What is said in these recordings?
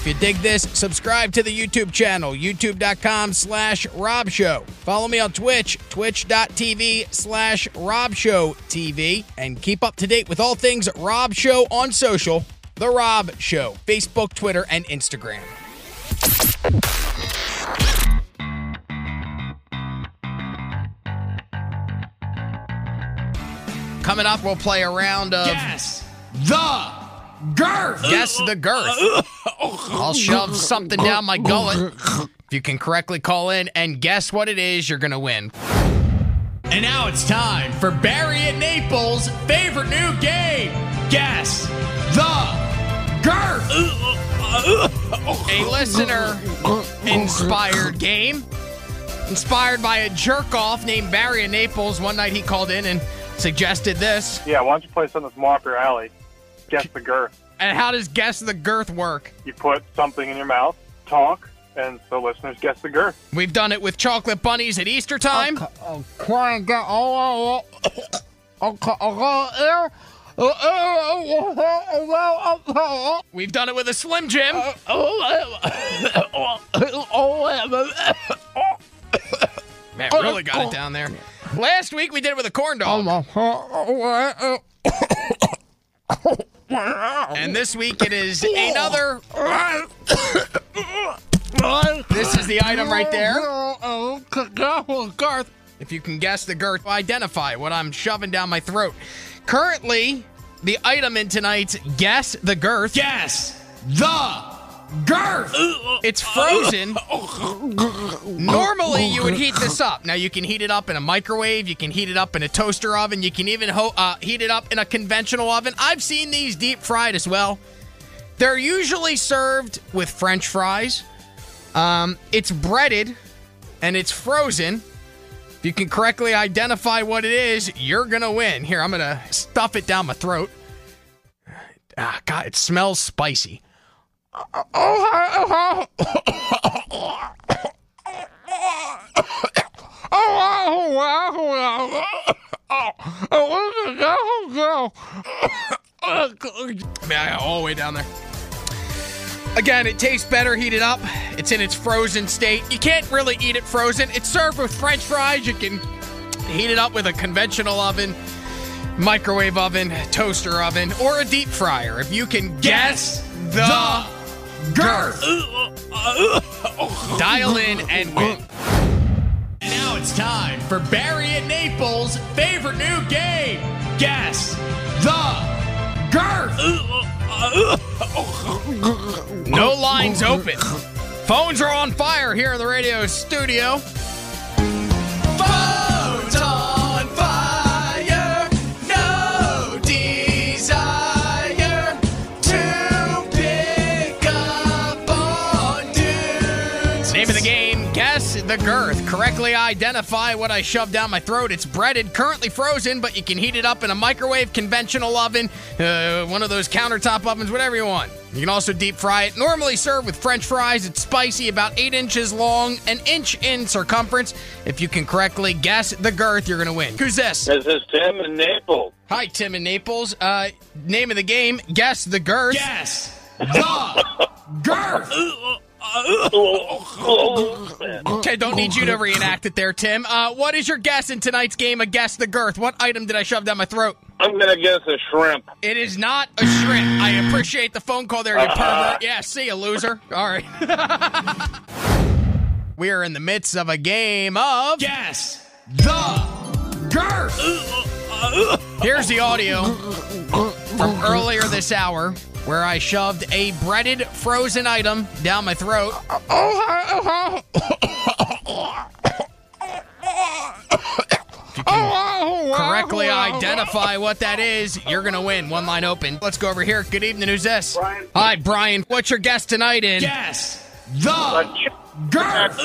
If you dig this, subscribe to the YouTube channel, youtube.com slash Rob Show. Follow me on Twitch, twitch.tv slash Rob Show TV. And keep up to date with all things Rob Show on social, The Rob Show, Facebook, Twitter, and Instagram. Coming up, we'll play a round of Guess the girth. Guess the girth. I'll shove something down my gullet. If you can correctly call in and guess what it is, you're going to win. And now it's time for Barry and Naples' favorite new game. Guess the girth. A listener inspired game. Inspired by a jerk off named Barry in Naples. One night he called in and suggested this. Yeah, why don't you play something that's more up your alley? Guess the girth. And how does guess the girth work? You put something in your mouth, talk, and the listeners guess the girth. We've done it with chocolate bunnies at Easter time. We've done it with a Slim Jim. Man, really got it down there. Last week we did it with a corn dog. And this week it is another. this is the item right there. Oh, cart. If you can guess the girth, identify what I'm shoving down my throat. Currently, the item in tonight's Guess the Girth. Guess the girth. It's frozen. Normally, you would heat this up. Now, you can heat it up in a microwave, you can heat it up in a toaster oven, you can even ho- uh, heat it up in a conventional oven. I've seen these deep fried as well. They're usually served with french fries. Um, it's breaded and it's frozen. If you can correctly identify what it is, you're going to win. Here, I'm going to stuff it down my throat. Ah, God, it smells spicy. Man, all the way down there. Again, it tastes better heated up. It's in its frozen state. You can't really eat it frozen. It's served with french fries. You can heat it up with a conventional oven, microwave oven, toaster oven, or a deep fryer. If you can guess the girth. dial in and win. And now it's time for Barry and Naples' favorite new game. Guess the girth. No lines open. Phones are on fire here in the radio studio. The girth. Correctly identify what I shoved down my throat. It's breaded, currently frozen, but you can heat it up in a microwave, conventional oven, uh, one of those countertop ovens, whatever you want. You can also deep fry it. Normally served with french fries. It's spicy, about 8 inches long, an inch in circumference. If you can correctly guess the girth, you're going to win. Who's this? This is Tim in Naples. Hi, Tim in Naples. Uh, name of the game, guess the girth. Guess the girth. Okay, don't need you to reenact it there, Tim. Uh, what is your guess in tonight's game of Guess the Girth? What item did I shove down my throat? I'm gonna guess a shrimp. It is not a shrimp. I appreciate the phone call there, you pervert. Yeah, see you, loser. All right. we are in the midst of a game of. Guess the girth. Here's the audio from earlier this hour where I shoved a breaded frozen item down my throat. If you can correctly identify what that is, you're going to win. One line open. Let's go over here. Good evening. Who's this? Brian. Hi, Brian. What's your guess tonight in? Guess the girth.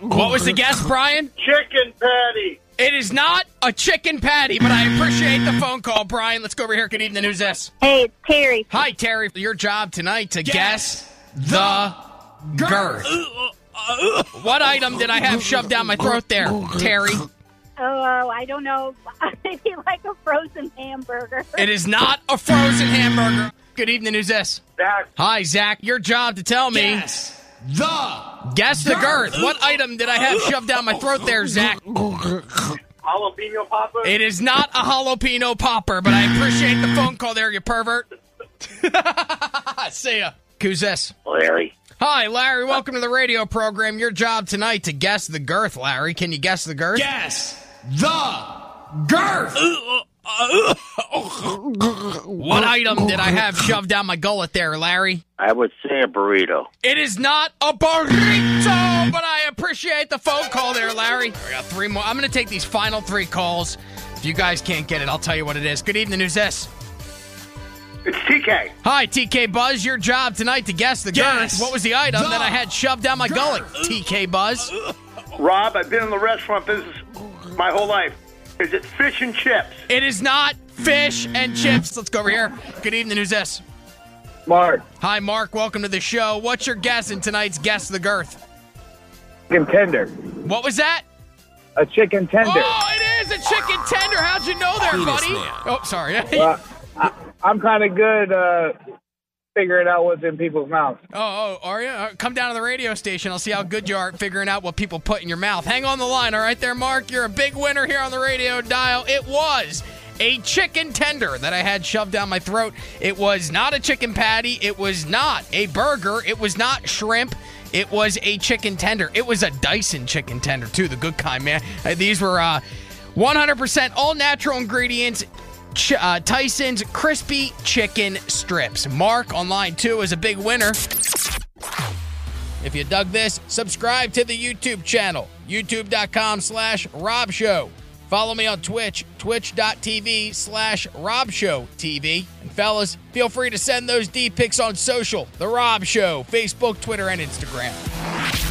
What was the guess, Brian? Chicken patty. It is not a chicken patty, but I appreciate the phone call, Brian. Let's go over here. Good evening. Who's this? Hey, it's Terry. Hi, Terry. Your job tonight to guess, Guess the girth. What item did I have shoved down my throat there, oh, Terry? Oh, I don't know. Maybe like a frozen hamburger. It is not a frozen hamburger. Good evening. Who's this? Zach. Hi, Zach. Your job to tell me. Guess the Guess the girth. What item did I have shoved down my throat there, Zach? Jalapeno popper. It is not a jalapeno popper, but I appreciate the phone call there, you pervert. See ya. Who's this? Larry. Hi, Larry. Welcome to the radio program. Your job tonight to guess the girth, Larry. Can you guess the girth? guess the girth. Uh, uh, uh. What item did I have shoved down my gullet there, Larry? I would say a burrito. It is not a burrito, but I appreciate the phone call there, Larry. We got three more. I'm going to take these final three calls. If you guys can't get it, I'll tell you what it is. Good evening. Who's this? It's TK. Hi, TK Buzz. Your job tonight to guess the Guess girth. What was the item the that I had shoved down my gullet? TK Buzz. Rob, I've been in the restaurant business my whole life. Is it fish and chips? It is not fish and chips. Let's go over here. Good evening. Who's this? Mark. Hi, Mark. Welcome to the show. What's your guess in tonight's Guess the Girth? Chicken tender. What was that? A chicken tender. Oh, it is a chicken tender. How'd you know there, Penis buddy? man. Oh, sorry. I'm kind of good uh, figuring out what's in people's mouths. Oh, oh, are you? Uh, Come down to the radio station. I'll see how good you are at figuring out what people put in your mouth. Hang on the line, all right, there, Mark. You're a big winner here on the radio dial. It was a chicken tender that I had shoved down my throat. It was not a chicken patty. It was not a burger. It was not shrimp. It was a chicken tender. It was a Tyson chicken tender, too, the good kind, man. Uh, these were uh, 100% all natural ingredients. Ch- uh, Tyson's crispy chicken strips. Mark on line two is a big winner. If you dug this, subscribe to the YouTube channel, youtube.com slash Rob Show. Follow me on Twitch, twitch.tv slash Rob Show TV. And fellas, feel free to send those D pics on social, The Rob Show, Facebook, Twitter, and Instagram.